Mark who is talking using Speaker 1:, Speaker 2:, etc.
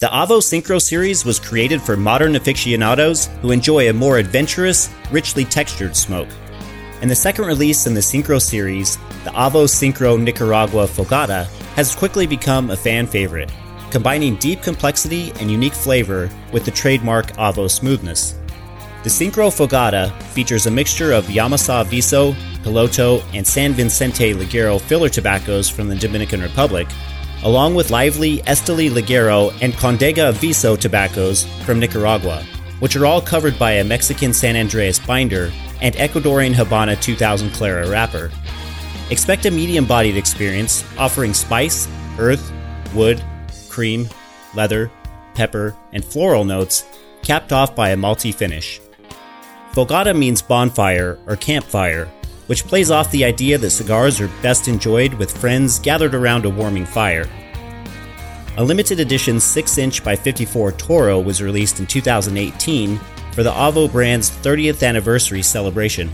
Speaker 1: The Avo Syncro series was created for modern aficionados who enjoy a more adventurous, richly textured smoke. And the second release in the Syncro series, the Avo Syncro Nicaragua Fogata, has quickly become a fan favorite, combining deep complexity and unique flavor with the trademark Avo smoothness. The Syncro Fogata features a mixture of Yamasa Viso, Piloto, and San Vicente Ligero filler tobaccos from the Dominican Republic, along with lively Esteli Ligero and Condega Viso tobaccos from Nicaragua, which are all covered by a Mexican San Andres binder and Ecuadorian Habana 2000 Clara wrapper. Expect a medium bodied experience offering spice, earth, wood, cream, leather, pepper, and floral notes, capped off by a malty finish. Fogata means bonfire or campfire, which plays off the idea that cigars are best enjoyed with friends gathered around a warming fire. A limited edition 6 inch by 54 Toro was released in 2018 for the Avo brand's 30th anniversary celebration.